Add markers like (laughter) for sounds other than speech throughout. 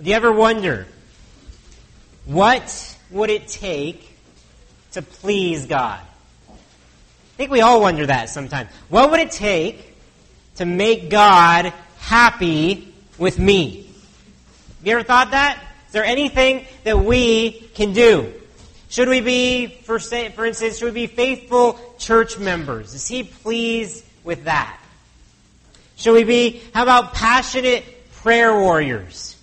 Do you ever wonder, what would it take to please God? I think we all wonder that sometimes. What would it take to make God happy with me? Have you ever thought that? Is there anything that we can do? Should we be, for, for instance, should we be faithful church members? Is he pleased with that? Should we be, how about passionate prayer warriors?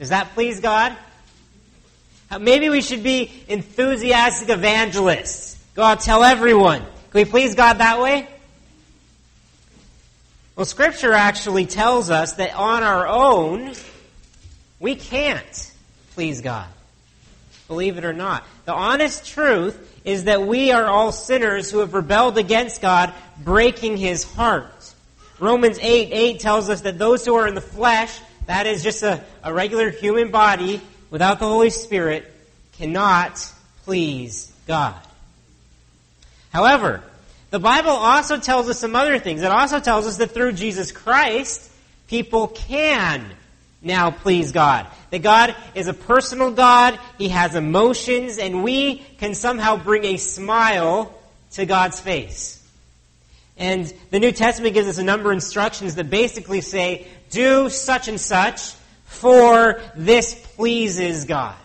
Does that please God? Maybe we should be enthusiastic evangelists. Go out tell everyone. Can we please God that way? Well, Scripture actually tells us that on our own, we can't please God. Believe it or not. The honest truth is that we are all sinners who have rebelled against God, breaking His heart. Romans 8 8 tells us that those who are in the flesh, that is just a, a regular human body without the Holy Spirit, cannot please God. However, the Bible also tells us some other things. It also tells us that through Jesus Christ, people can now please God. That God is a personal God, He has emotions, and we can somehow bring a smile to God's face. And the New Testament gives us a number of instructions that basically say, do such and such, for this pleases God.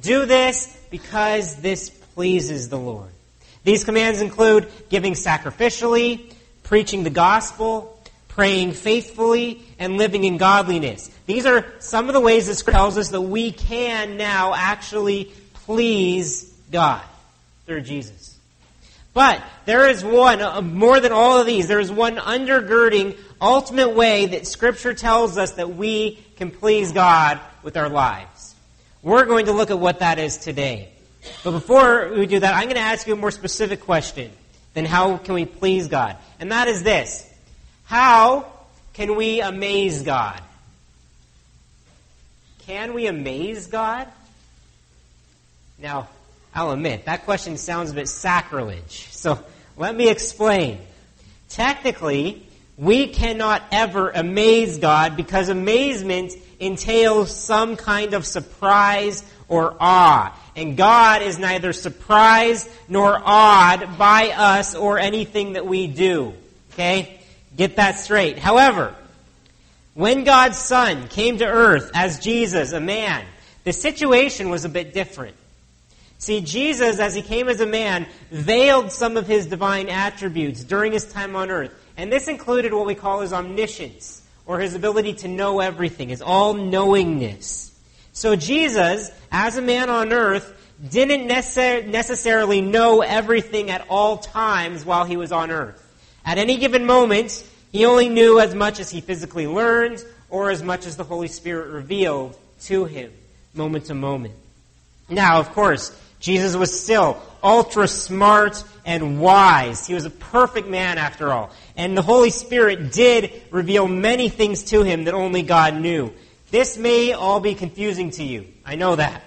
Do this because this pleases the Lord. These commands include giving sacrificially, preaching the gospel, praying faithfully, and living in godliness. These are some of the ways Scripture tells us that we can now actually please God through Jesus. But there is one, uh, more than all of these, there is one undergirding, ultimate way that Scripture tells us that we can please God with our lives. We're going to look at what that is today. But before we do that, I'm going to ask you a more specific question than how can we please God. And that is this how can we amaze God? Can we amaze God? Now, I'll admit, that question sounds a bit sacrilege. So let me explain. Technically, we cannot ever amaze God because amazement entails some kind of surprise or awe. And God is neither surprised nor awed by us or anything that we do. Okay? Get that straight. However, when God's Son came to earth as Jesus, a man, the situation was a bit different. See, Jesus, as he came as a man, veiled some of his divine attributes during his time on earth. And this included what we call his omniscience, or his ability to know everything, his all knowingness. So Jesus, as a man on earth, didn't necessarily know everything at all times while he was on earth. At any given moment, he only knew as much as he physically learned or as much as the Holy Spirit revealed to him, moment to moment. Now, of course, Jesus was still ultra smart and wise. He was a perfect man after all. And the Holy Spirit did reveal many things to him that only God knew. This may all be confusing to you. I know that.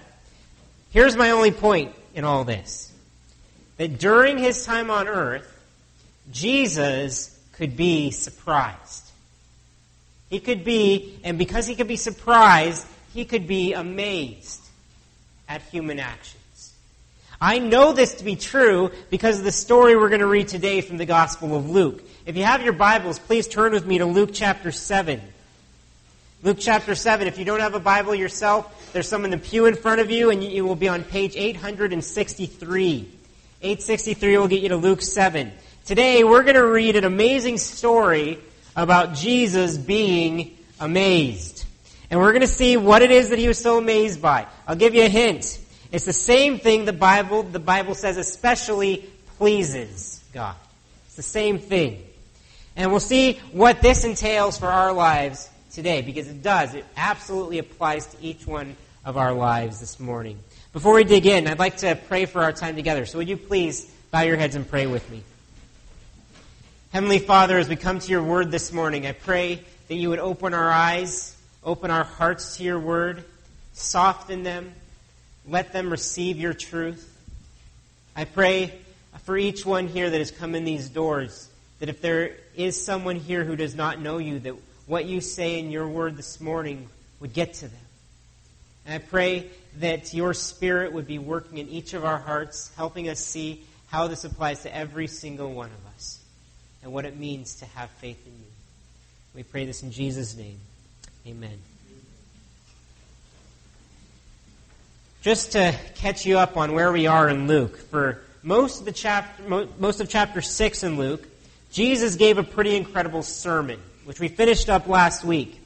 Here's my only point in all this. That during his time on earth, Jesus could be surprised. He could be, and because he could be surprised, he could be amazed at human actions. I know this to be true because of the story we're going to read today from the Gospel of Luke. If you have your Bibles, please turn with me to Luke chapter 7. Luke chapter 7. If you don't have a Bible yourself, there's some in the pew in front of you, and you will be on page 863. 863 will get you to Luke 7. Today, we're going to read an amazing story about Jesus being amazed. And we're going to see what it is that he was so amazed by. I'll give you a hint. It's the same thing the Bible, the Bible says especially pleases God. It's the same thing. And we'll see what this entails for our lives today, because it does. It absolutely applies to each one of our lives this morning. Before we dig in, I'd like to pray for our time together. So would you please bow your heads and pray with me? Heavenly Father, as we come to your word this morning, I pray that you would open our eyes, open our hearts to your word, soften them, let them receive your truth. I pray for each one here that has come in these doors, that if there is someone here who does not know you, that what you say in your word this morning would get to them. And I pray that your Spirit would be working in each of our hearts, helping us see how this applies to every single one of us and what it means to have faith in you. We pray this in Jesus' name. Amen. Just to catch you up on where we are in Luke, for most of the chapter, most of chapter six in Luke, Jesus gave a pretty incredible sermon, which we finished up last week.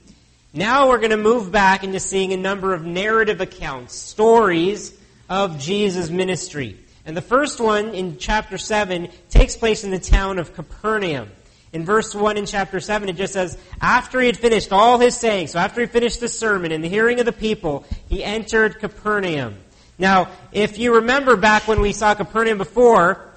Now we're going to move back into seeing a number of narrative accounts, stories of Jesus' ministry. And the first one in chapter 7 takes place in the town of Capernaum. In verse 1 in chapter 7, it just says, After he had finished all his saying, so after he finished the sermon in the hearing of the people, he entered Capernaum. Now, if you remember back when we saw Capernaum before,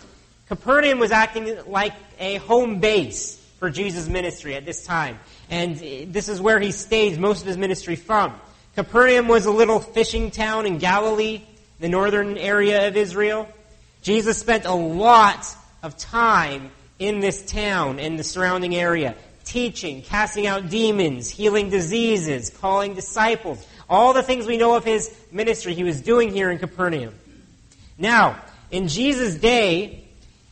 Capernaum was acting like a home base for Jesus' ministry at this time. And this is where he staged most of his ministry from. Capernaum was a little fishing town in Galilee, the northern area of Israel. Jesus spent a lot of time in this town and the surrounding area, teaching, casting out demons, healing diseases, calling disciples, all the things we know of his ministry he was doing here in Capernaum. Now, in Jesus' day,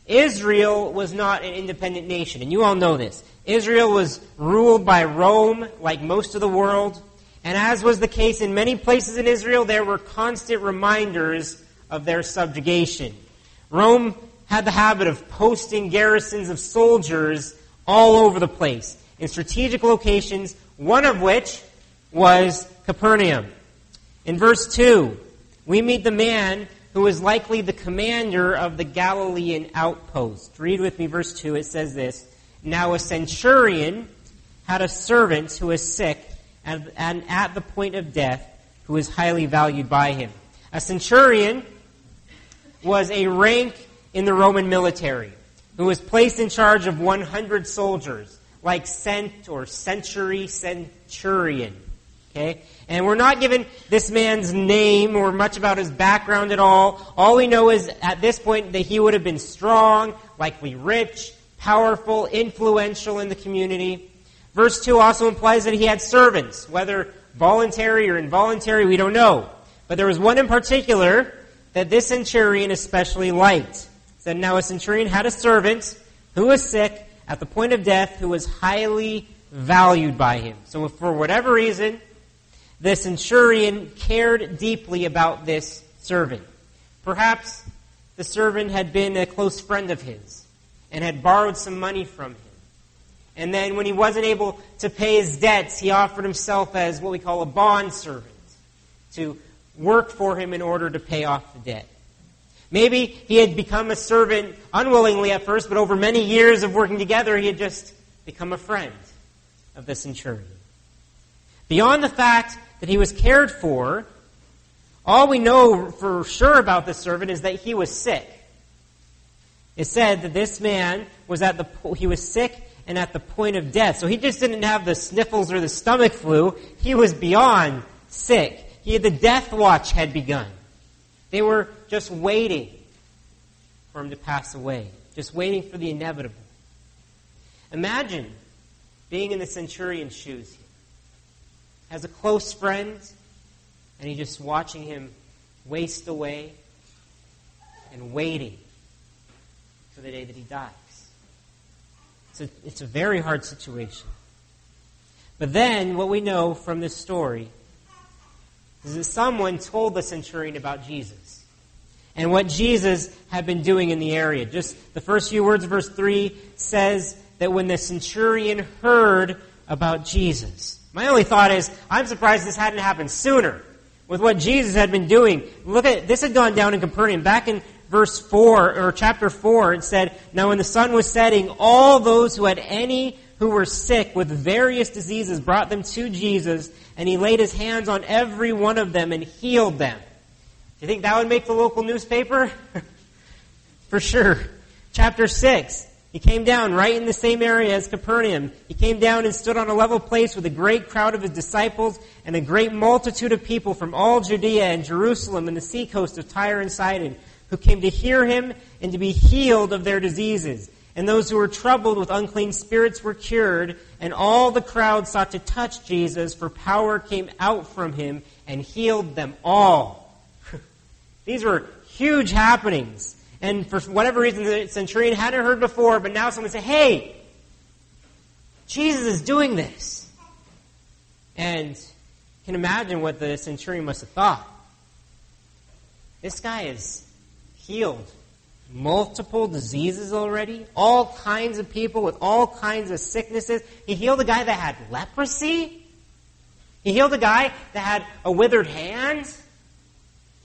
Israel was not an independent nation, and you all know this. Israel was ruled by Rome, like most of the world, and as was the case in many places in Israel, there were constant reminders of their subjugation. Rome had the habit of posting garrisons of soldiers all over the place in strategic locations, one of which was Capernaum. In verse 2, we meet the man who was likely the commander of the Galilean outpost. Read with me verse 2. It says this Now a centurion had a servant who was sick and, and at the point of death, who was highly valued by him. A centurion was a rank in the Roman military who was placed in charge of 100 soldiers, like cent or century centurion. Okay? And we're not given this man's name or much about his background at all. All we know is at this point that he would have been strong, likely rich, powerful, influential in the community. Verse 2 also implies that he had servants, whether voluntary or involuntary, we don't know. But there was one in particular that this centurion especially liked said, Now a centurion had a servant who was sick at the point of death who was highly valued by him. So for whatever reason, the centurion cared deeply about this servant. Perhaps the servant had been a close friend of his and had borrowed some money from him. And then when he wasn't able to pay his debts, he offered himself as what we call a bond servant to work for him in order to pay off the debt. Maybe he had become a servant unwillingly at first, but over many years of working together, he had just become a friend of the centurion. Beyond the fact that he was cared for, all we know for sure about this servant is that he was sick. It said that this man was at the he was sick and at the point of death. So he just didn't have the sniffles or the stomach flu. He was beyond sick. He had the death watch had begun. They were just waiting for him to pass away, just waiting for the inevitable. Imagine being in the centurion's shoes here. As a close friend, and he's just watching him waste away and waiting for the day that he dies. It's a, it's a very hard situation. But then, what we know from this story is that someone told the centurion about Jesus and what Jesus had been doing in the area. Just the first few words of verse 3 says that when the centurion heard about Jesus. My only thought is, I'm surprised this hadn't happened sooner with what Jesus had been doing. Look at this had gone down in Capernaum. Back in verse 4 or chapter 4 it said, "Now when the sun was setting, all those who had any who were sick with various diseases brought them to Jesus, and he laid his hands on every one of them and healed them. You think that would make the local newspaper? (laughs) For sure. Chapter 6. He came down right in the same area as Capernaum. He came down and stood on a level place with a great crowd of his disciples and a great multitude of people from all Judea and Jerusalem and the seacoast of Tyre and Sidon, who came to hear him and to be healed of their diseases. And those who were troubled with unclean spirits were cured, and all the crowd sought to touch Jesus, for power came out from him and healed them all. These were huge happenings. And for whatever reason, the centurion hadn't heard before, but now someone said, Hey, Jesus is doing this. And can imagine what the centurion must have thought. This guy is healed multiple diseases already, all kinds of people with all kinds of sicknesses. He healed a guy that had leprosy. He healed a guy that had a withered hand.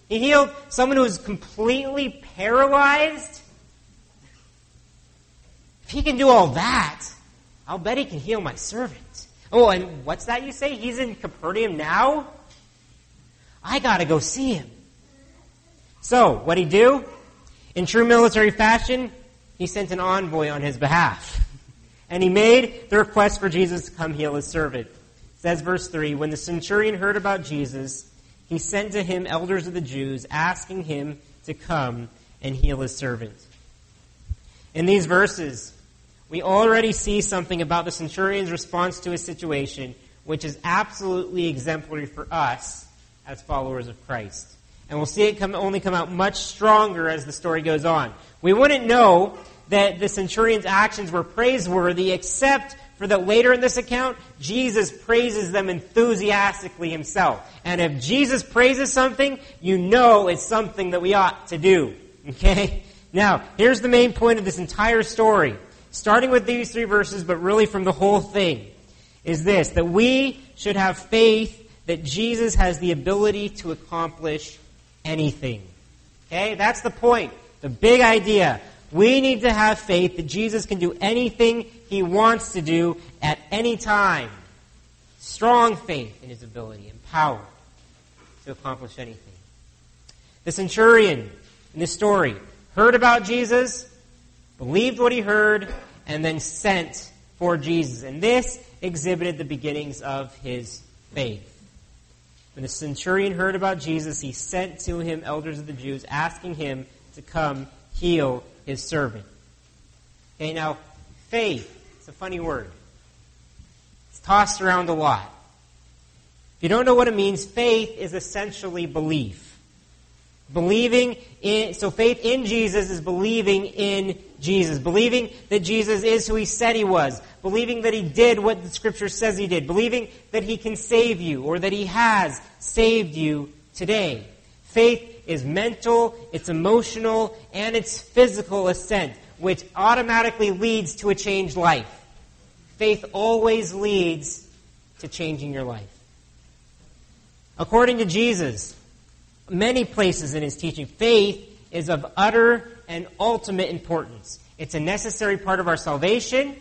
He healed someone who was completely paralyzed. If he can do all that, I'll bet he can heal my servant. Oh, and what's that you say? He's in Capernaum now? I gotta go see him. So, what'd he do? In true military fashion, he sent an envoy on his behalf. And he made the request for Jesus to come heal his servant. It says verse 3 When the centurion heard about Jesus, he sent to him elders of the Jews, asking him to come and heal his servant. In these verses, we already see something about the centurion's response to his situation, which is absolutely exemplary for us as followers of Christ. And we'll see it come, only come out much stronger as the story goes on. We wouldn't know that the centurion's actions were praiseworthy except for that later in this account, Jesus praises them enthusiastically himself. And if Jesus praises something, you know it's something that we ought to do. Okay? Now, here's the main point of this entire story. Starting with these three verses, but really from the whole thing, is this, that we should have faith that Jesus has the ability to accomplish anything. Okay? That's the point. The big idea. We need to have faith that Jesus can do anything he wants to do at any time. Strong faith in his ability and power to accomplish anything. The centurion in this story heard about Jesus, believed what he heard, and then sent for Jesus. And this exhibited the beginnings of his faith. When the centurion heard about Jesus, he sent to him elders of the Jews, asking him to come heal his servant. Okay, now, faith, it's a funny word. It's tossed around a lot. If you don't know what it means, faith is essentially belief. Believing in, so faith in Jesus is believing in Jesus. Believing that Jesus is who he said he was. Believing that he did what the scripture says he did. Believing that he can save you or that he has saved you today. Faith is mental, it's emotional, and it's physical assent, which automatically leads to a changed life. Faith always leads to changing your life. According to Jesus, many places in his teaching, faith is of utter and ultimate importance. It's a necessary part of our salvation,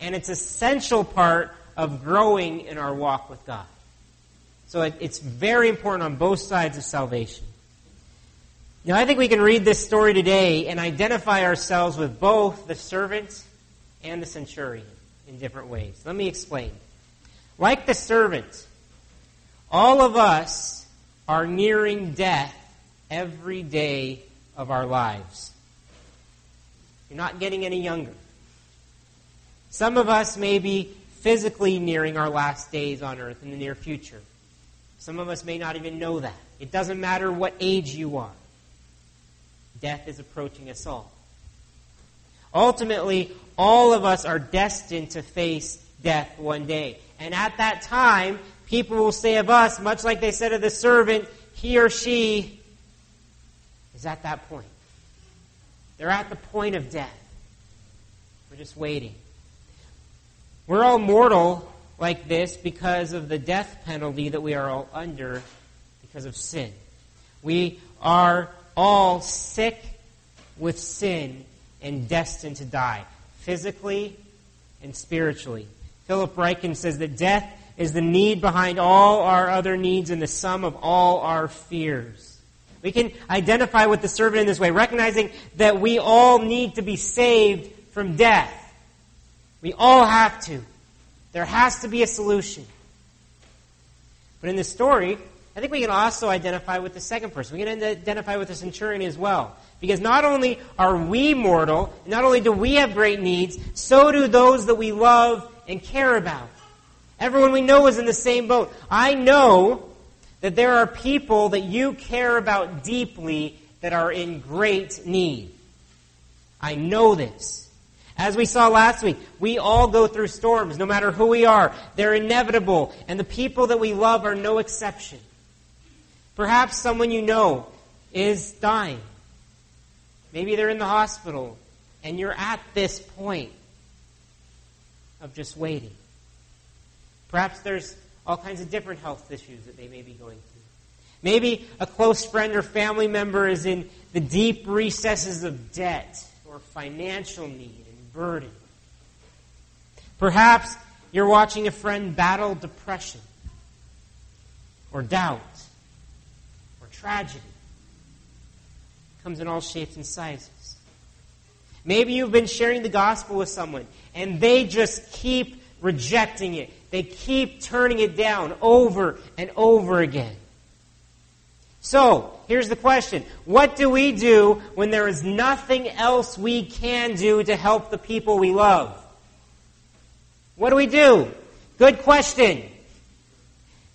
and it's essential part of growing in our walk with God. So it, it's very important on both sides of salvation. Now, I think we can read this story today and identify ourselves with both the servant and the centurion in different ways. Let me explain. Like the servant, all of us are nearing death every day of our lives. You're not getting any younger. Some of us may be physically nearing our last days on earth in the near future. Some of us may not even know that. It doesn't matter what age you are. Death is approaching us all. Ultimately, all of us are destined to face death one day. And at that time, people will say of us, much like they said of the servant, he or she is at that point. They're at the point of death. We're just waiting. We're all mortal like this because of the death penalty that we are all under because of sin. We are all sick with sin and destined to die, physically and spiritually. Philip Ryken says that death is the need behind all our other needs and the sum of all our fears. We can identify with the servant in this way, recognizing that we all need to be saved from death. We all have to. There has to be a solution. But in this story, I think we can also identify with the second person. We can identify with the centurion as well. Because not only are we mortal, not only do we have great needs, so do those that we love and care about. Everyone we know is in the same boat. I know that there are people that you care about deeply that are in great need. I know this. As we saw last week, we all go through storms, no matter who we are. They're inevitable, and the people that we love are no exception. Perhaps someone you know is dying. Maybe they're in the hospital, and you're at this point of just waiting. Perhaps there's all kinds of different health issues that they may be going through. Maybe a close friend or family member is in the deep recesses of debt or financial need and burden. Perhaps you're watching a friend battle depression or doubt tragedy. Comes in all shapes and sizes. Maybe you've been sharing the gospel with someone and they just keep rejecting it. They keep turning it down over and over again. So, here's the question. What do we do when there is nothing else we can do to help the people we love? What do we do? Good question.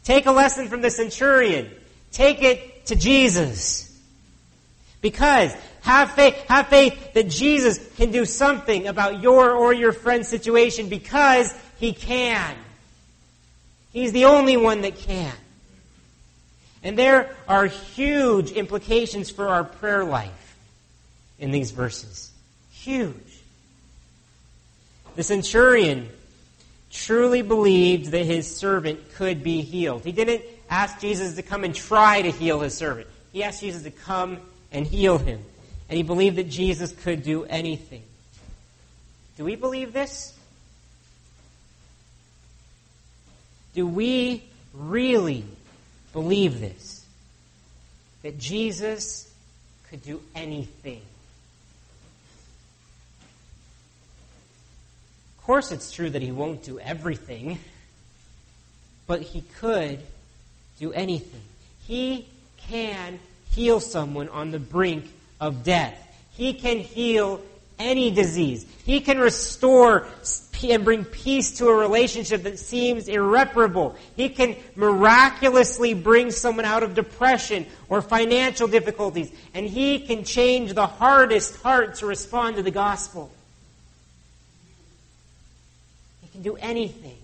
Take a lesson from the centurion. Take it to Jesus. Because have faith, have faith that Jesus can do something about your or your friend's situation because he can. He's the only one that can. And there are huge implications for our prayer life in these verses. Huge. The centurion truly believed that his servant could be healed. He didn't ask Jesus to come and try to heal his servant. He asked Jesus to come and heal him. And he believed that Jesus could do anything. Do we believe this? Do we really believe this that Jesus could do anything. Of course, it's true that he won't do everything, but he could do anything. He can heal someone on the brink of death. He can heal any disease. He can restore and bring peace to a relationship that seems irreparable. He can miraculously bring someone out of depression or financial difficulties. And He can change the hardest heart to respond to the gospel. He can do anything.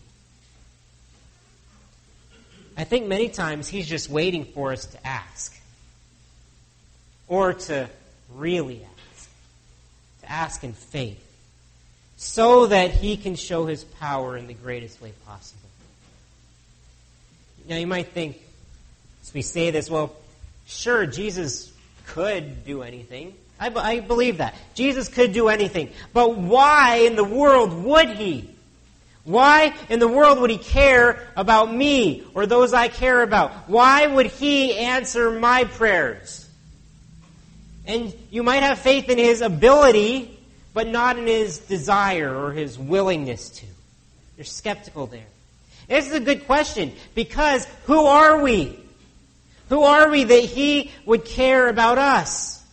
I think many times He's just waiting for us to ask. Or to really ask to ask in faith so that he can show his power in the greatest way possible. Now, you might think, as we say this, well, sure, Jesus could do anything. I, I believe that. Jesus could do anything. But why in the world would he? Why in the world would he care about me or those I care about? Why would he answer my prayers? And you might have faith in his ability, but not in his desire or his willingness to. You're skeptical there. This is a good question because who are we? Who are we that he would care about us?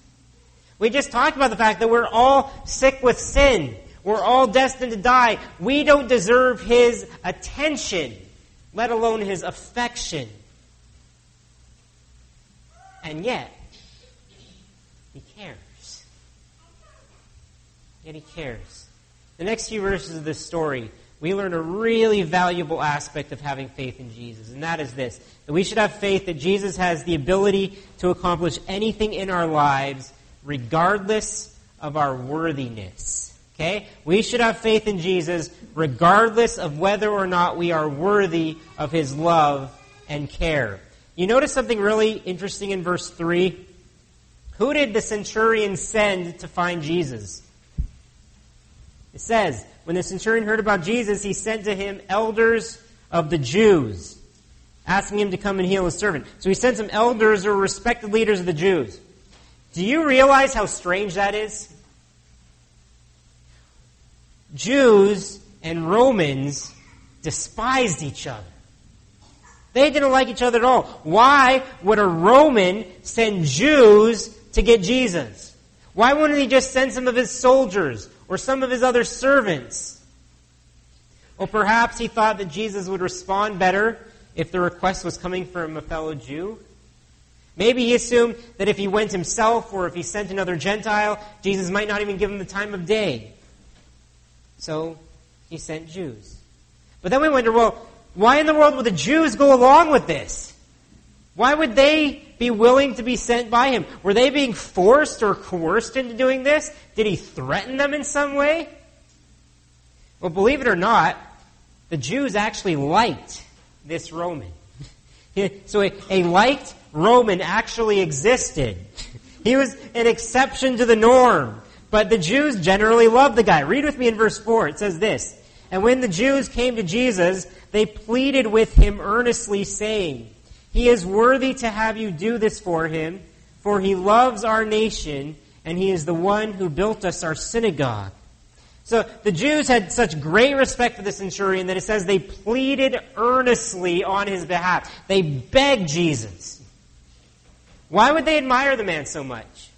We just talked about the fact that we're all sick with sin. We're all destined to die. We don't deserve his attention, let alone his affection. And yet, he cares. Yet he cares. The next few verses of this story, we learn a really valuable aspect of having faith in Jesus, and that is this that we should have faith that Jesus has the ability to accomplish anything in our lives, regardless of our worthiness. Okay? We should have faith in Jesus regardless of whether or not we are worthy of his love and care. You notice something really interesting in verse 3? Who did the centurion send to find Jesus? It says, when the centurion heard about Jesus, he sent to him elders of the Jews, asking him to come and heal his servant. So he sent some elders or respected leaders of the Jews. Do you realize how strange that is? Jews and Romans despised each other. They didn't like each other at all. Why would a Roman send Jews to get Jesus? Why wouldn't he just send some of his soldiers or some of his other servants? Or perhaps he thought that Jesus would respond better if the request was coming from a fellow Jew. Maybe he assumed that if he went himself or if he sent another Gentile, Jesus might not even give him the time of day. So he sent Jews. But then we wonder, well, why in the world would the Jews go along with this? Why would they be willing to be sent by him? Were they being forced or coerced into doing this? Did he threaten them in some way? Well, believe it or not, the Jews actually liked this Roman. (laughs) so a, a liked Roman actually existed. (laughs) He was an exception to the norm. But the Jews generally loved the guy. Read with me in verse 4. It says this And when the Jews came to Jesus, they pleaded with him earnestly, saying, He is worthy to have you do this for him, for he loves our nation, and he is the one who built us our synagogue. So the Jews had such great respect for the centurion that it says they pleaded earnestly on his behalf. They begged Jesus. Why would they admire the man so much?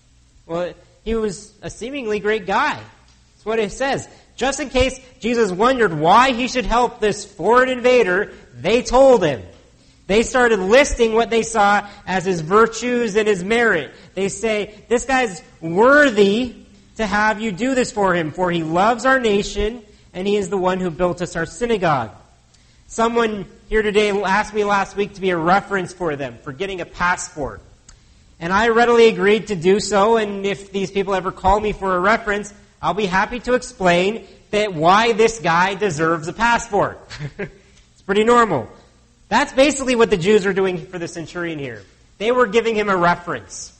Well, he was a seemingly great guy. That's what it says. Just in case Jesus wondered why he should help this foreign invader, they told him. They started listing what they saw as his virtues and his merit. They say, this guy's worthy to have you do this for him, for he loves our nation, and he is the one who built us our synagogue. Someone here today asked me last week to be a reference for them for getting a passport. And I readily agreed to do so, and if these people ever call me for a reference, I'll be happy to explain that why this guy deserves a passport. (laughs) it's pretty normal. That's basically what the Jews were doing for the centurion here. They were giving him a reference,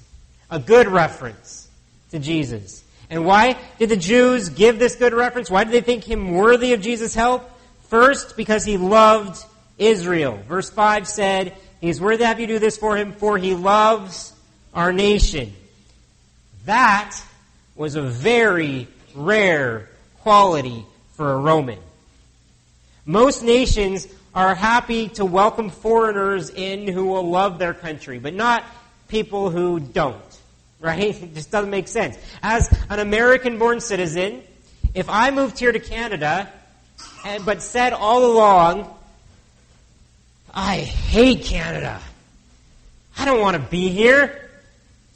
a good reference to Jesus. And why did the Jews give this good reference? Why did they think him worthy of Jesus' help? First, because he loved Israel. Verse 5 said, He's worthy to have you do this for him, for he loves our nation. That was a very rare quality for a Roman. Most nations are happy to welcome foreigners in who will love their country, but not people who don't. Right? (laughs) It just doesn't make sense. As an American born citizen, if I moved here to Canada, but said all along, I hate Canada. I don't want to be here.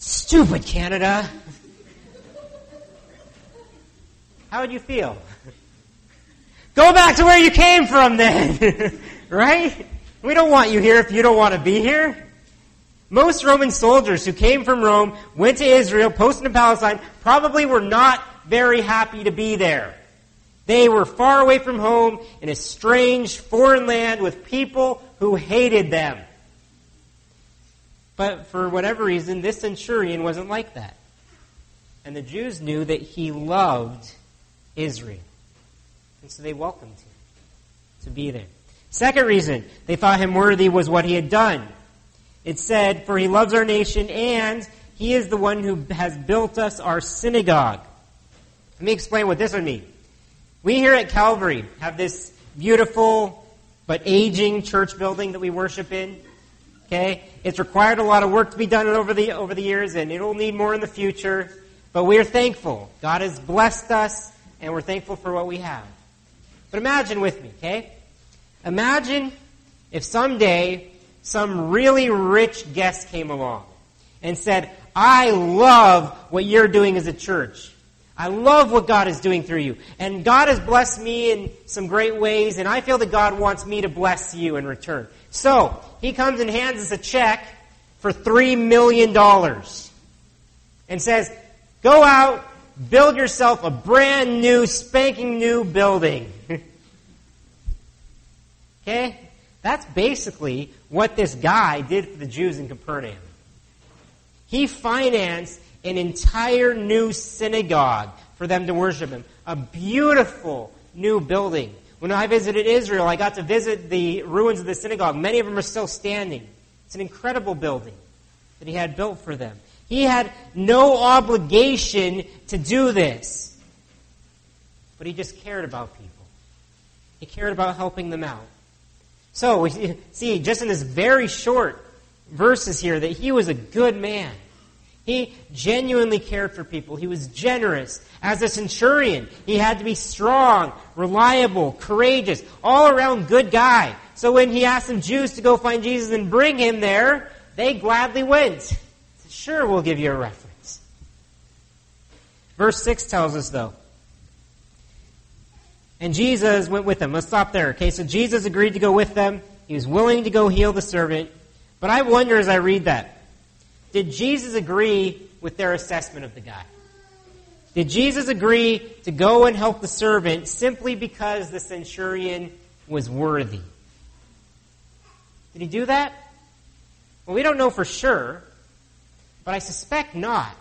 Stupid Canada. How would you feel? Go back to where you came from then. (laughs) right? We don't want you here if you don't want to be here. Most Roman soldiers who came from Rome, went to Israel, posted in Palestine, probably were not very happy to be there. They were far away from home in a strange foreign land with people who hated them. But for whatever reason, this centurion wasn't like that. And the Jews knew that he loved Israel. And so they welcomed him to be there. Second reason they thought him worthy was what he had done. It said, For he loves our nation and he is the one who has built us our synagogue. Let me explain what this would mean. We here at Calvary have this beautiful but aging church building that we worship in. Okay? It's required a lot of work to be done over the, over the years, and it'll need more in the future. But we are thankful. God has blessed us, and we're thankful for what we have. But imagine with me, okay? Imagine if someday some really rich guest came along and said, I love what you're doing as a church. I love what God is doing through you. And God has blessed me in some great ways, and I feel that God wants me to bless you in return. So, he comes and hands us a check for $3 million and says, Go out, build yourself a brand new, spanking new building. (laughs) okay? That's basically what this guy did for the Jews in Capernaum. He financed an entire new synagogue for them to worship him. A beautiful new building when I visited Israel, I got to visit the ruins of the synagogue. Many of them are still standing. It's an incredible building that he had built for them. He had no obligation to do this. But he just cared about people. He cared about helping them out. So we (laughs) see just in this very short verses here that he was a good man. He genuinely cared for people. He was generous. As a centurion, he had to be strong, reliable, courageous, all around good guy. So when he asked some Jews to go find Jesus and bring him there, they gladly went. Sure, we'll give you a reference. Verse 6 tells us, though, and Jesus went with them. Let's stop there. Okay, so Jesus agreed to go with them. He was willing to go heal the servant. But I wonder as I read that, did Jesus agree with their assessment of the guy? Did Jesus agree to go and help the servant simply because the centurion was worthy? Did he do that? Well, we don't know for sure, but I suspect not.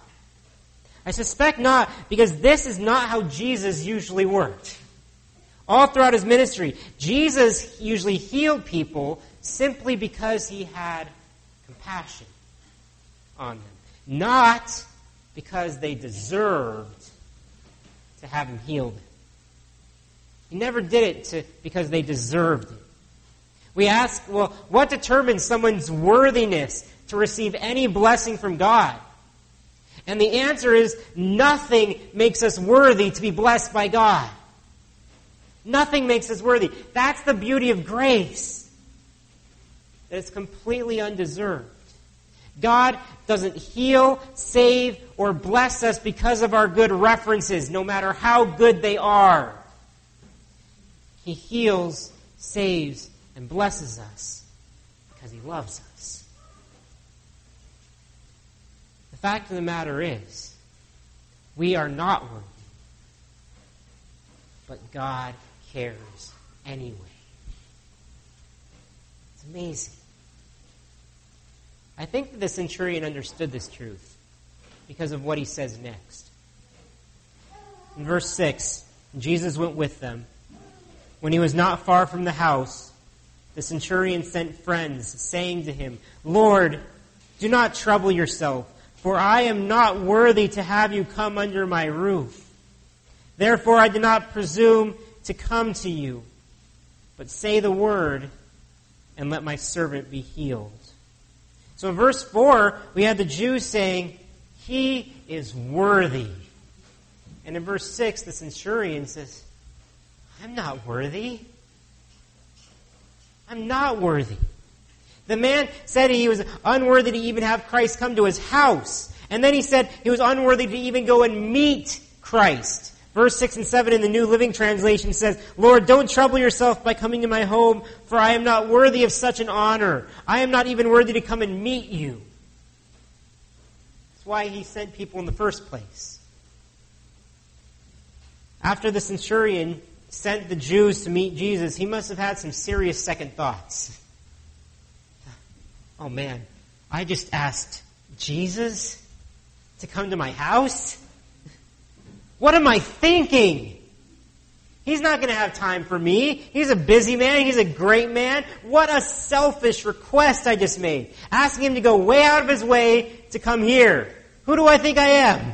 I suspect not because this is not how Jesus usually worked. All throughout his ministry, Jesus usually healed people simply because he had compassion on them, not because they deserved to have him healed. He never did it to, because they deserved it. We ask, well, what determines someone's worthiness to receive any blessing from God? And the answer is nothing makes us worthy to be blessed by God. Nothing makes us worthy. That's the beauty of grace. That it's completely undeserved. God doesn't heal, save, or bless us because of our good references, no matter how good they are. He heals, saves, and blesses us because He loves us. The fact of the matter is, we are not worthy, but God cares anyway. It's amazing. I think that the centurion understood this truth because of what he says next. In verse 6, Jesus went with them. When he was not far from the house, the centurion sent friends, saying to him, Lord, do not trouble yourself, for I am not worthy to have you come under my roof. Therefore I do not presume to come to you. But say the word, and let my servant be healed. So in verse 4, we have the Jews saying, He is worthy. And in verse 6, the centurion says, I'm not worthy. I'm not worthy. The man said he was unworthy to even have Christ come to his house. And then he said he was unworthy to even go and meet Christ. Verse 6 and 7 in the New Living Translation says, Lord, don't trouble yourself by coming to my home, for I am not worthy of such an honor. I am not even worthy to come and meet you. That's why he sent people in the first place. After the centurion sent the Jews to meet Jesus, he must have had some serious second thoughts. Oh man, I just asked Jesus to come to my house? What am I thinking? He's not going to have time for me. He's a busy man. He's a great man. What a selfish request I just made. Asking him to go way out of his way to come here. Who do I think I am?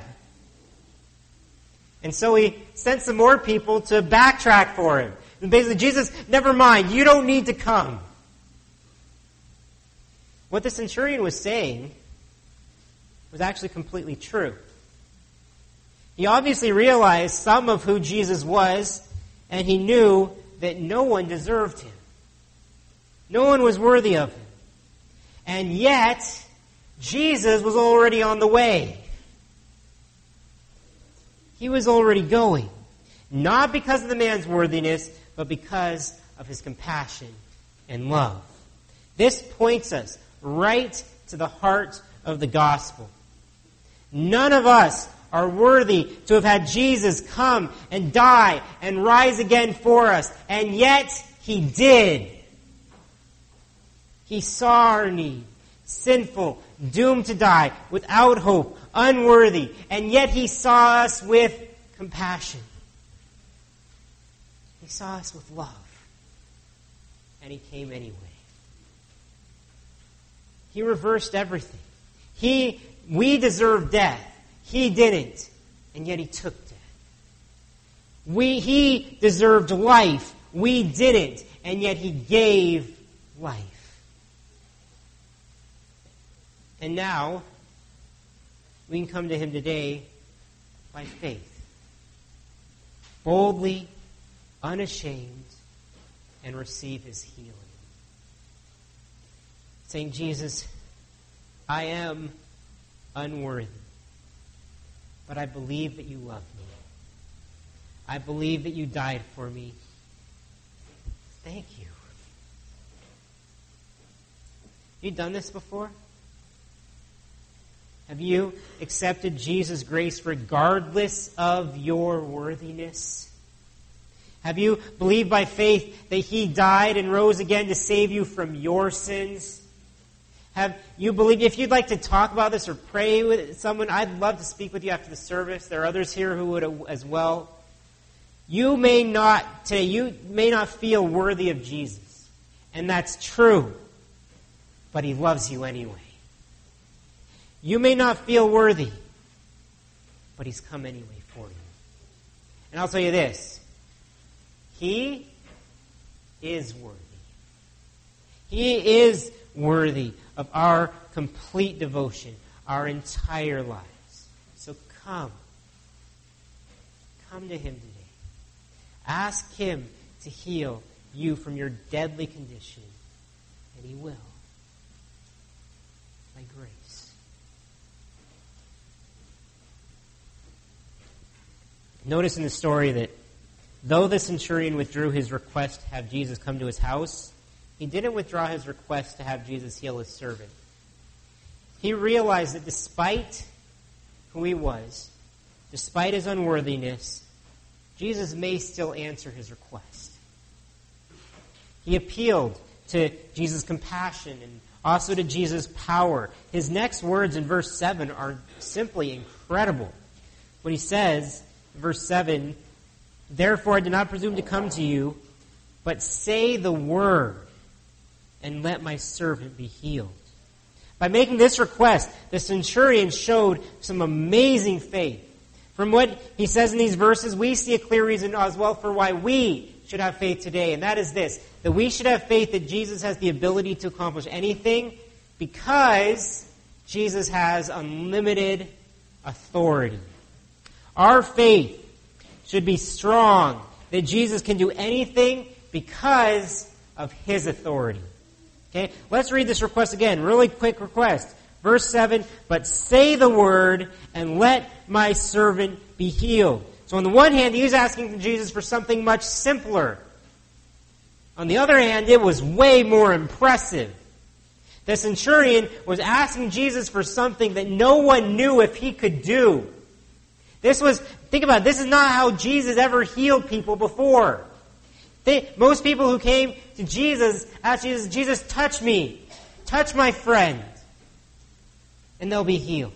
And so he sent some more people to backtrack for him. And basically, Jesus, never mind. You don't need to come. What the centurion was saying was actually completely true. He obviously realized some of who Jesus was, and he knew that no one deserved him. No one was worthy of him. And yet, Jesus was already on the way. He was already going. Not because of the man's worthiness, but because of his compassion and love. This points us right to the heart of the gospel. None of us are worthy to have had Jesus come and die and rise again for us. And yet, He did. He saw our need, sinful, doomed to die, without hope, unworthy, and yet He saw us with compassion. He saw us with love. And He came anyway. He reversed everything. He, we deserve death. He didn't, and yet he took death. We, he deserved life. We didn't, and yet he gave life. And now, we can come to him today by faith. Boldly, unashamed, and receive his healing. Saying, Jesus, I am unworthy, but I believe that you love me. I believe that you died for me. Thank you. You done this before? Have you accepted Jesus' grace regardless of your worthiness? Have you believed by faith that He died and rose again to save you from your sins? Have you believed? If you'd like to talk about this or pray with someone, I'd love to speak with you after the service. There are others here who would as well. You may not today, you may not feel worthy of Jesus. And that's true. But He loves you anyway. You may not feel worthy, but He's come anyway for you. And I'll tell you this He is worthy. He is worthy of our complete devotion, our entire lives. So come. Come to Him today. Ask Him to heal you from your deadly condition, and He will. By grace. Notice in the story that though the centurion withdrew his request to have Jesus come to his house, he didn't withdraw his request to have Jesus heal his servant. He realized that despite who he was, despite his unworthiness, Jesus may still answer his request. He appealed to Jesus' compassion and also to Jesus' power. His next words in verse 7 are simply incredible. What he says verse 7 Therefore I did not presume to come to you, but say the word, and let my servant be healed. By making this request, the centurion showed some amazing faith. From what he says in these verses, we see a clear reason as well for why we should have faith today, and that is this that we should have faith that Jesus has the ability to accomplish anything because Jesus has unlimited authority. Our faith should be strong that Jesus can do anything because of his authority. Okay, let's read this request again. Really quick request. Verse 7 But say the word and let my servant be healed. So, on the one hand, he was asking Jesus for something much simpler. On the other hand, it was way more impressive. The centurion was asking Jesus for something that no one knew if he could do. This was, think about it, this is not how Jesus ever healed people before. They, most people who came to Jesus ask Jesus, Jesus, touch me. Touch my friend. And they'll be healed.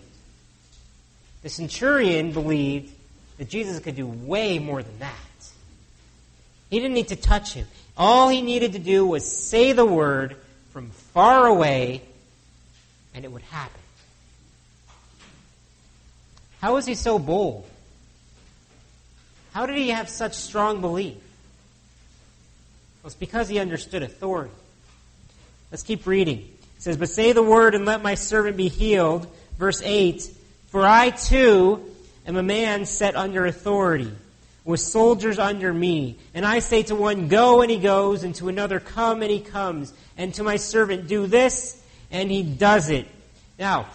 The centurion believed that Jesus could do way more than that. He didn't need to touch him. All he needed to do was say the word from far away, and it would happen. How was he so bold? How did he have such strong belief? Well, it's because he understood authority. Let's keep reading. It says, But say the word and let my servant be healed. Verse 8 For I too am a man set under authority, with soldiers under me. And I say to one, Go, and he goes, and to another, Come, and he comes. And to my servant, Do this, and he does it. Now,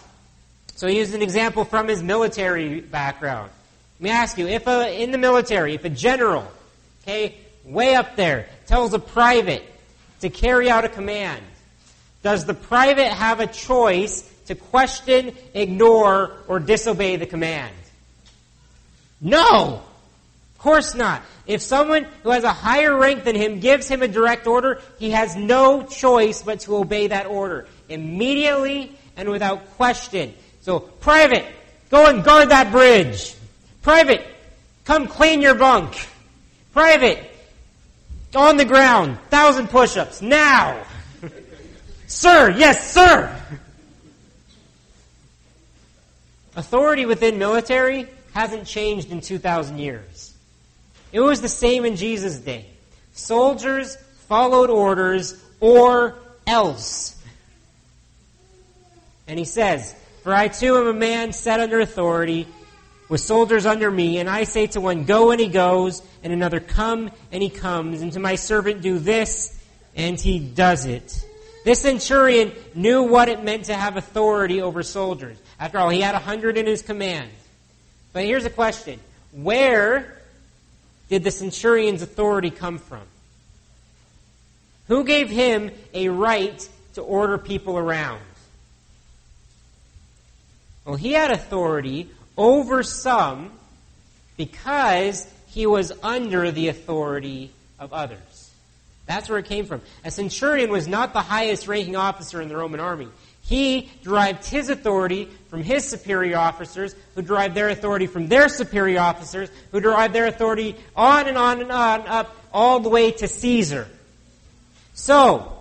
so he used an example from his military background. Let me ask you, if a, in the military, if a general, okay, way up there, tells a private to carry out a command, does the private have a choice to question, ignore, or disobey the command? No! Of course not. If someone who has a higher rank than him gives him a direct order, he has no choice but to obey that order immediately and without question. So, private, go and guard that bridge. Private, come clean your bunk. Private, on the ground, thousand push-ups, now. sir, yes, sir. Authority within military hasn't changed in 2,000 years. It was the same in Jesus' day. Soldiers followed orders or else. And he says, For I too am a man set under authority, with soldiers under me, and I say to one, Go, and he goes, and another, Come, and he comes, and to my servant, Do this, and he does it. This centurion knew what it meant to have authority over soldiers. After all, he had a hundred in his command. But here's a question. Where did the centurion's authority come from? Who gave him a right to order people around? Well, he had authority over some because he was under the authority of others. That's where it came from. A centurion was not the highest ranking officer in the Roman army. He derived his authority from his superior officers, who derived their authority from their superior officers, who derived their authority on and on and on up all the way to Caesar. So,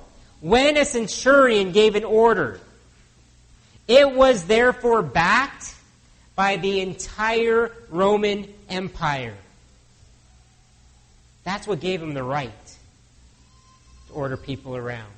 when a centurion gave an order, it was therefore backed by the entire Roman Empire. That's what gave him the right to order people around.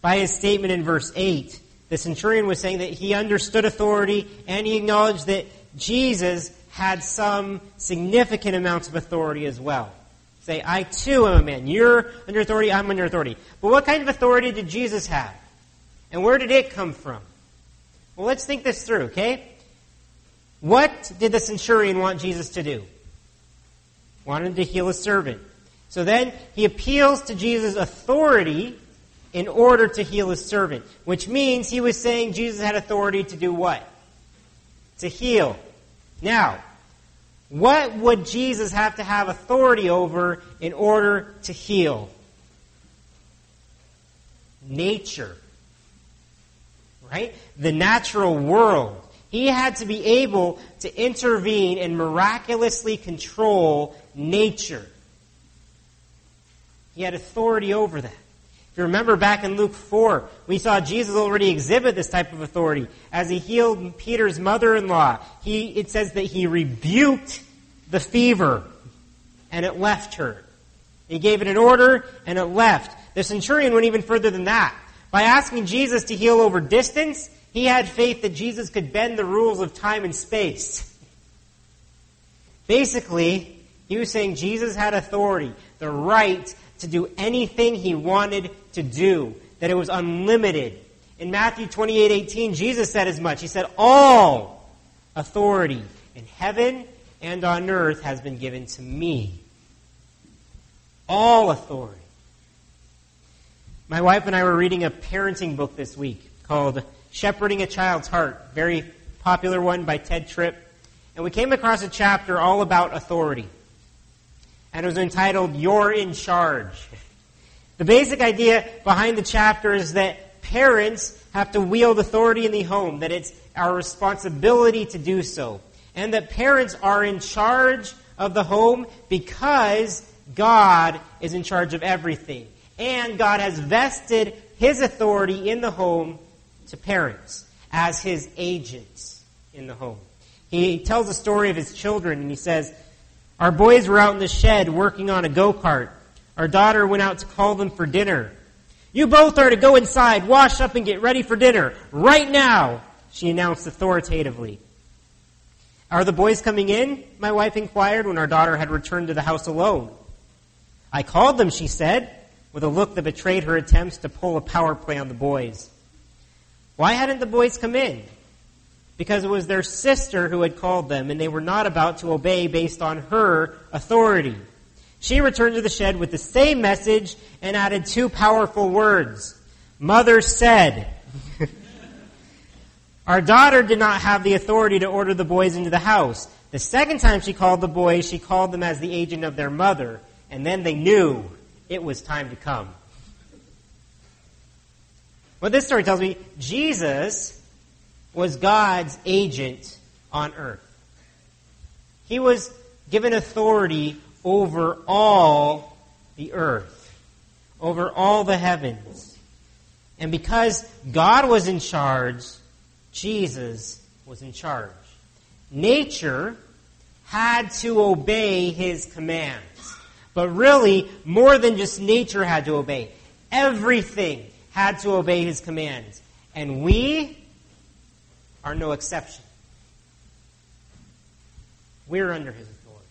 By his statement in verse 8, the centurion was saying that he understood authority and he acknowledged that Jesus had some significant amounts of authority as well. Say, I too am a man. You're under authority, I'm under authority. But what kind of authority did Jesus have? And where did it come from? Well, let's think this through, okay? What did the centurion want Jesus to do? Wanted to heal a servant. So then he appeals to Jesus' authority in order to heal his servant, which means he was saying Jesus had authority to do what? To heal. Now, what would Jesus have to have authority over in order to heal? Nature. Right? The natural world. He had to be able to intervene and miraculously control nature. He had authority over that. If you remember back in Luke 4, we saw Jesus already exhibit this type of authority. As he healed Peter's mother-in-law, he, it says that he rebuked the fever and it left her. He gave it an order and it left. The centurion went even further than that. By asking Jesus to heal over distance, he had faith that Jesus could bend the rules of time and space. Basically, he was saying Jesus had authority, the right to do anything he wanted to do, that it was unlimited. In Matthew 28 18, Jesus said as much. He said, All authority in heaven and on earth has been given to me. All authority. My wife and I were reading a parenting book this week called Shepherding a Child's Heart, very popular one by Tedd Tripp. And we came across a chapter all about authority. And it was entitled You're in Charge. The basic idea behind the chapter is that parents have to wield authority in the home, that it's our responsibility to do so, and that parents are in charge of the home because God is in charge of everything. And God has vested his authority in the home to parents as his agents in the home. He tells the story of his children and he says, Our boys were out in the shed working on a go kart. Our daughter went out to call them for dinner. You both are to go inside, wash up, and get ready for dinner. Right now, she announced authoritatively. Are the boys coming in? My wife inquired when our daughter had returned to the house alone. I called them, she said, with a look that betrayed her attempts to pull a power play on the boys. Why hadn't the boys come in? Because it was their sister who had called them, and they were not about to obey based on her authority. She returned to the shed with the same message and added two powerful words. Mother said. (laughs) Our daughter did not have the authority to order the boys into the house. The second time she called the boys, she called them as the agent of their mother, and then they knew it was time to come. What this story tells me, Jesus was God's agent on earth. He was given authority over all the earth, over all the heavens. And because God was in charge, Jesus was in charge. Nature had to obey his commands. But really, more than just nature had to obey. everything had to obey his commands. And we are no exception. We're under his authority.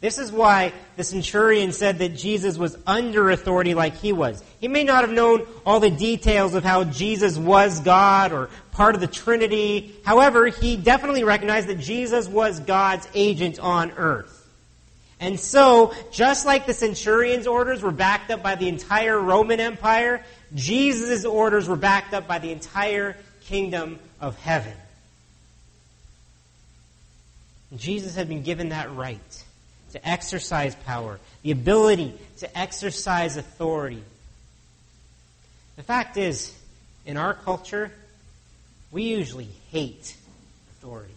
This is why the centurion said that Jesus was under authority like he was. He may not have known all the details of how Jesus was God or part of the Trinity. However, he definitely recognized that Jesus was God's agent on earth. And so, just like the centurion's orders were backed up by the entire Roman Empire, Jesus' orders were backed up by the entire kingdom of heaven. Jesus had been given that right to exercise power, the ability to exercise authority. The fact is, in our culture, we usually hate authority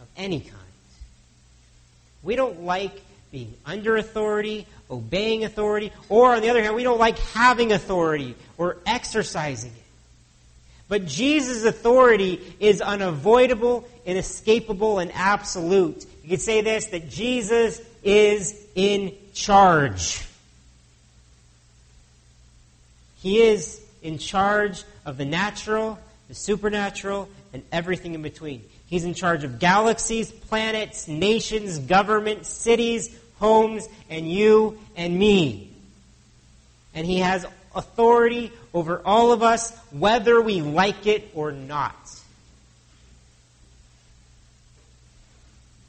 of any kind. We don't like being under authority, obeying authority, or on the other hand, we don't like having authority or exercising it. But Jesus' authority is unavoidable, inescapable, and absolute. You could say this that Jesus is in charge. He is in charge of the natural, the supernatural, and everything in between. He's in charge of galaxies, planets, nations, governments, cities, homes, and you and me. And He has authority over all of us, whether we like it or not.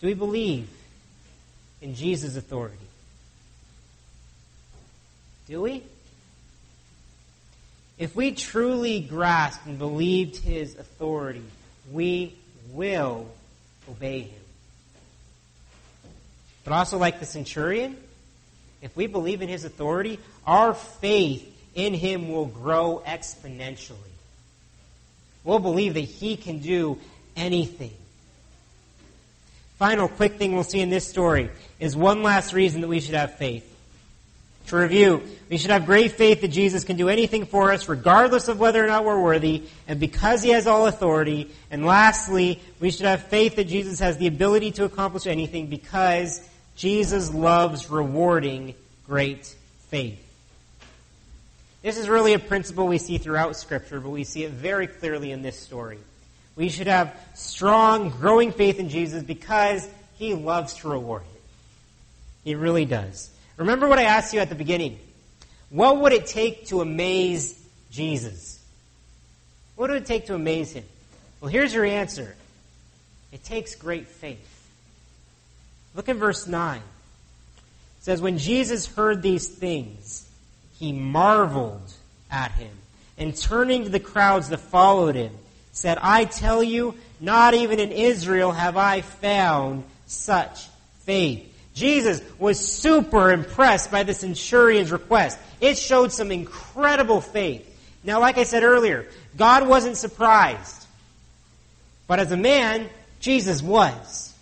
Do we believe in Jesus' authority? Do we? If we truly grasped and believed his authority, we will obey him. But also, like the centurion, if we believe in his authority, our faith in him will grow exponentially. We'll believe that he can do anything. Final quick thing we'll see in this story is one last reason that we should have faith. To review, we should have great faith that Jesus can do anything for us, regardless of whether or not we're worthy, and because he has all authority. And lastly, we should have faith that Jesus has the ability to accomplish anything because Jesus loves rewarding great faith. This is really a principle we see throughout Scripture, but we see it very clearly in this story. We should have strong, growing faith in Jesus because he loves to reward it. He really does. Remember what I asked you at the beginning. What would it take to amaze Jesus? What would it take to amaze him? Well, here's your answer. It takes great faith. Look at verse 9. It says, When Jesus heard these things, he marveled at him, and turning to the crowds that followed him, said, I tell you, not even in Israel have I found such faith. Jesus was super impressed by the centurion's request. It showed some incredible faith. Now, like I said earlier, God wasn't surprised. But as a man, Jesus was.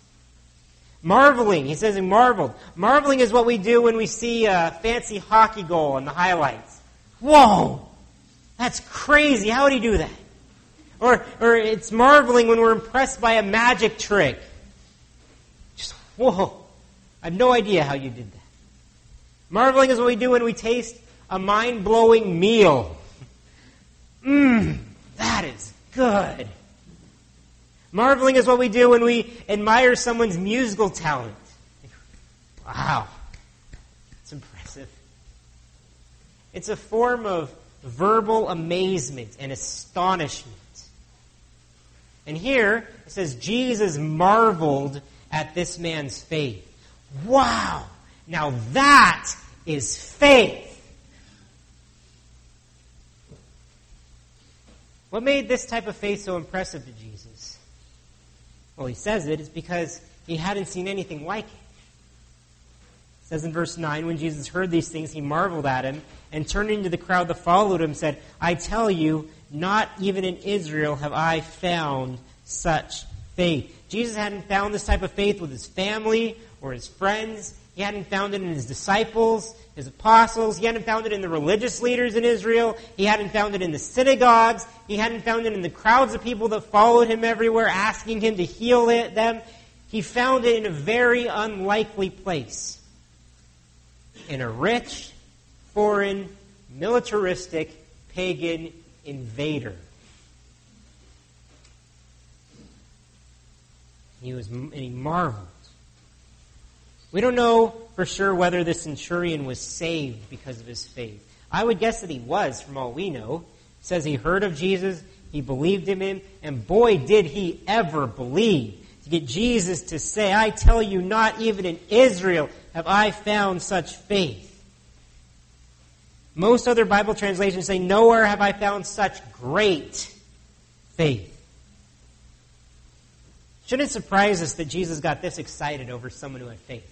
Marveling, he says he marveled. Marveling is what we do when we see a fancy hockey goal in the highlights. Whoa! That's crazy. How would he do that? Or, or it's marveling when we're impressed by a magic trick. Just, whoa. I have no idea how you did that. Marveling is what we do when we taste a mind blowing meal. Mmm, that is good. Marveling is what we do when we admire someone's musical talent. Wow, it's impressive. It's a form of verbal amazement and astonishment. And here it says Jesus marveled at this man's faith. Wow! Now that is faith. What made this type of faith so impressive to Jesus? Well, he says it is because he hadn't seen anything like it. It says in verse 9, when Jesus heard these things, he marveled at him, and turning to the crowd that followed him, said, I tell you, not even in Israel have I found such faith. Jesus hadn't found this type of faith with his family or his friends. He hadn't found it in his disciples, his apostles. He hadn't found it in the religious leaders in Israel. He hadn't found it in the synagogues. He hadn't found it in the crowds of people that followed him everywhere, asking him to heal them. He found it in a very unlikely place. In a rich, foreign, militaristic, pagan invader. He was, and he marveled. We don't know for sure whether the centurion was saved because of his faith. I would guess that he was, from all we know. It says he heard of Jesus, he believed in him, and boy, did he ever believe. To get Jesus to say, I tell you, not even in Israel have I found such faith. Most other Bible translations say, Nowhere have I found such great faith. Shouldn't it surprise us that Jesus got this excited over someone who had faith?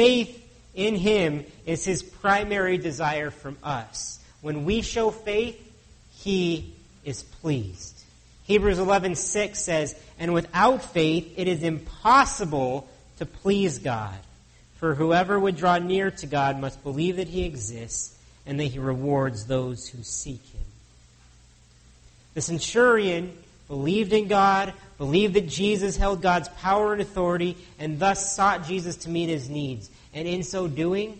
Faith in him is his primary desire from us. When we show faith, he is pleased. Hebrews 11:6 says, "And without faith it is impossible to please God, for whoever would draw near to God must believe that he exists and that he rewards those who seek him." The centurion believed in God, believed that Jesus held God's power and authority, and thus sought Jesus to meet his needs. And in so doing,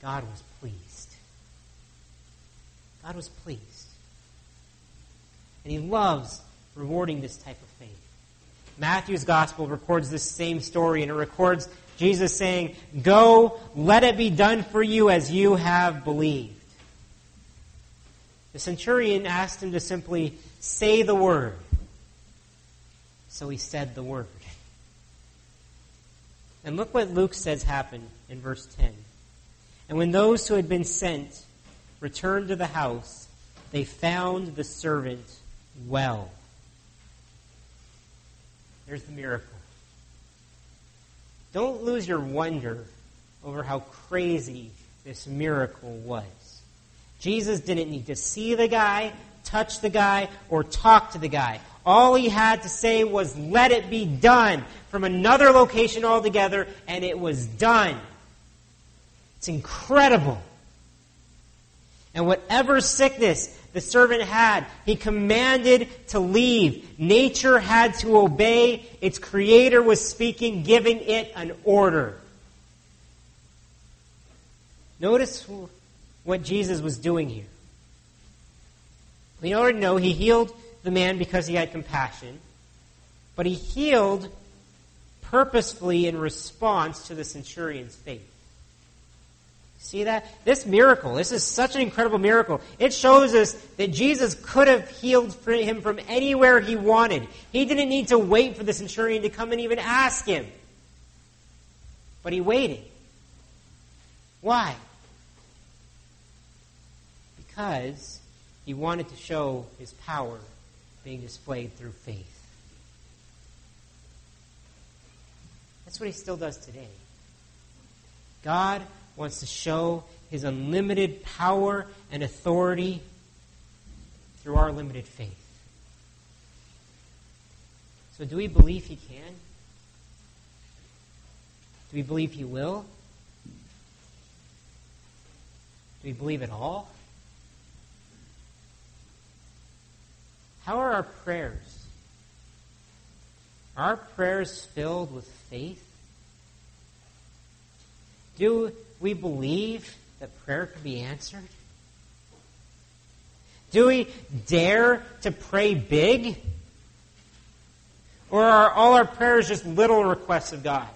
God was pleased. God was pleased. And he loves rewarding this type of faith. Matthew's gospel records this same story, and it records Jesus saying, Go, let it be done for you as you have believed. The centurion asked him to simply say the word. So he said the word. And look what Luke says happened in verse 10. And when those who had been sent returned to the house, they found the servant well. There's the miracle. Don't lose your wonder over how crazy this miracle was. Jesus didn't need to see the guy, touch the guy, or talk to the guy. All he had to say was, let it be done from another location altogether, and it was done. It's incredible. And whatever sickness the servant had, he commanded to leave. Nature had to obey. Its creator was speaking, giving it an order. Notice what Jesus was doing here. We already know he healed the man because he had compassion, but he healed purposefully in response to the centurion's faith. See that? This miracle, this is such an incredible miracle. It shows us that Jesus could have healed him from anywhere he wanted. He didn't need to wait for the centurion to come and even ask him. But he waited. Why? Because he wanted to show his power being displayed through faith. That's what he still does today. God wants to show his unlimited power and authority through our limited faith. So, do we believe he can? Do we believe he will? Do we believe at all? How are our prayers? Are our prayers filled with faith? Do we believe that prayer can be answered? Do we dare to pray big? Or are all our prayers just little requests of God?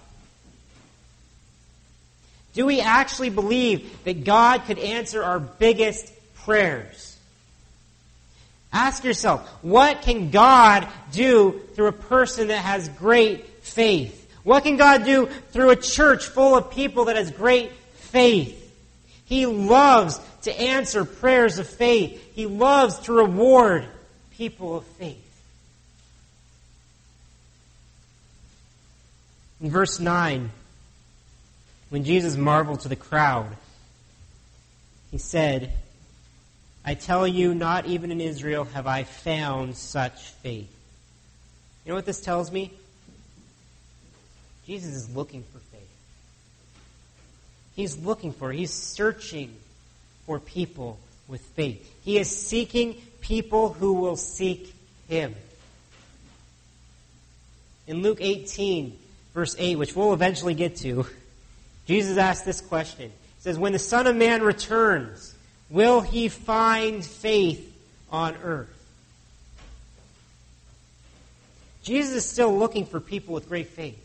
Do we actually believe that God could answer our biggest prayers? Ask yourself, what can God do through a person that has great faith? What can God do through a church full of people that has great faith? He loves to answer prayers of faith. He loves to reward people of faith. In verse 9, when Jesus marveled to the crowd, he said, I tell you, not even in Israel have I found such faith. You know what this tells me? Jesus is looking for faith. He's looking for, he's searching for people with faith. He is seeking people who will seek him. In Luke 18, verse 8, which we'll eventually get to, (laughs) Jesus asked this question It says, When the Son of Man returns, will he find faith on earth? Jesus is still looking for people with great faith.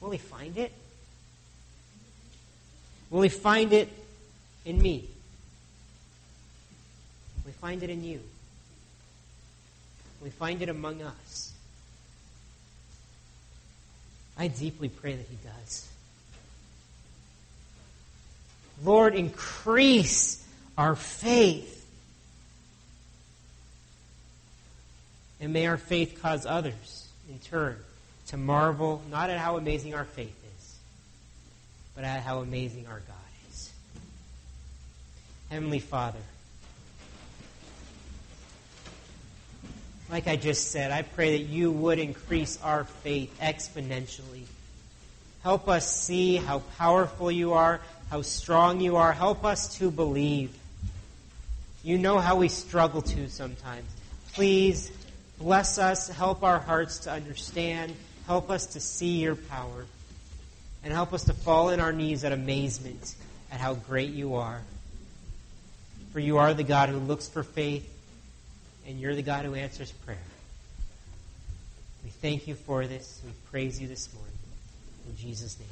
Will he find it? Will he find it in me? Will he find it in you? Will he find it among us? I deeply pray that he does. Lord, increase our faith. And may our faith cause others, in turn, to marvel not at how amazing our faith is, but at how amazing our God is. Heavenly Father, like I just said, I pray that you would increase our faith exponentially. Help us see how powerful you are, how strong you are. Help us to believe. You know how we struggle to sometimes. Please bless us, help our hearts to understand, help us to see your power, and help us to fall in our knees at amazement at how great you are. For you are the God who looks for faith, and you're the God who answers prayer. We thank you for this. We praise you this morning. In Jesus' name.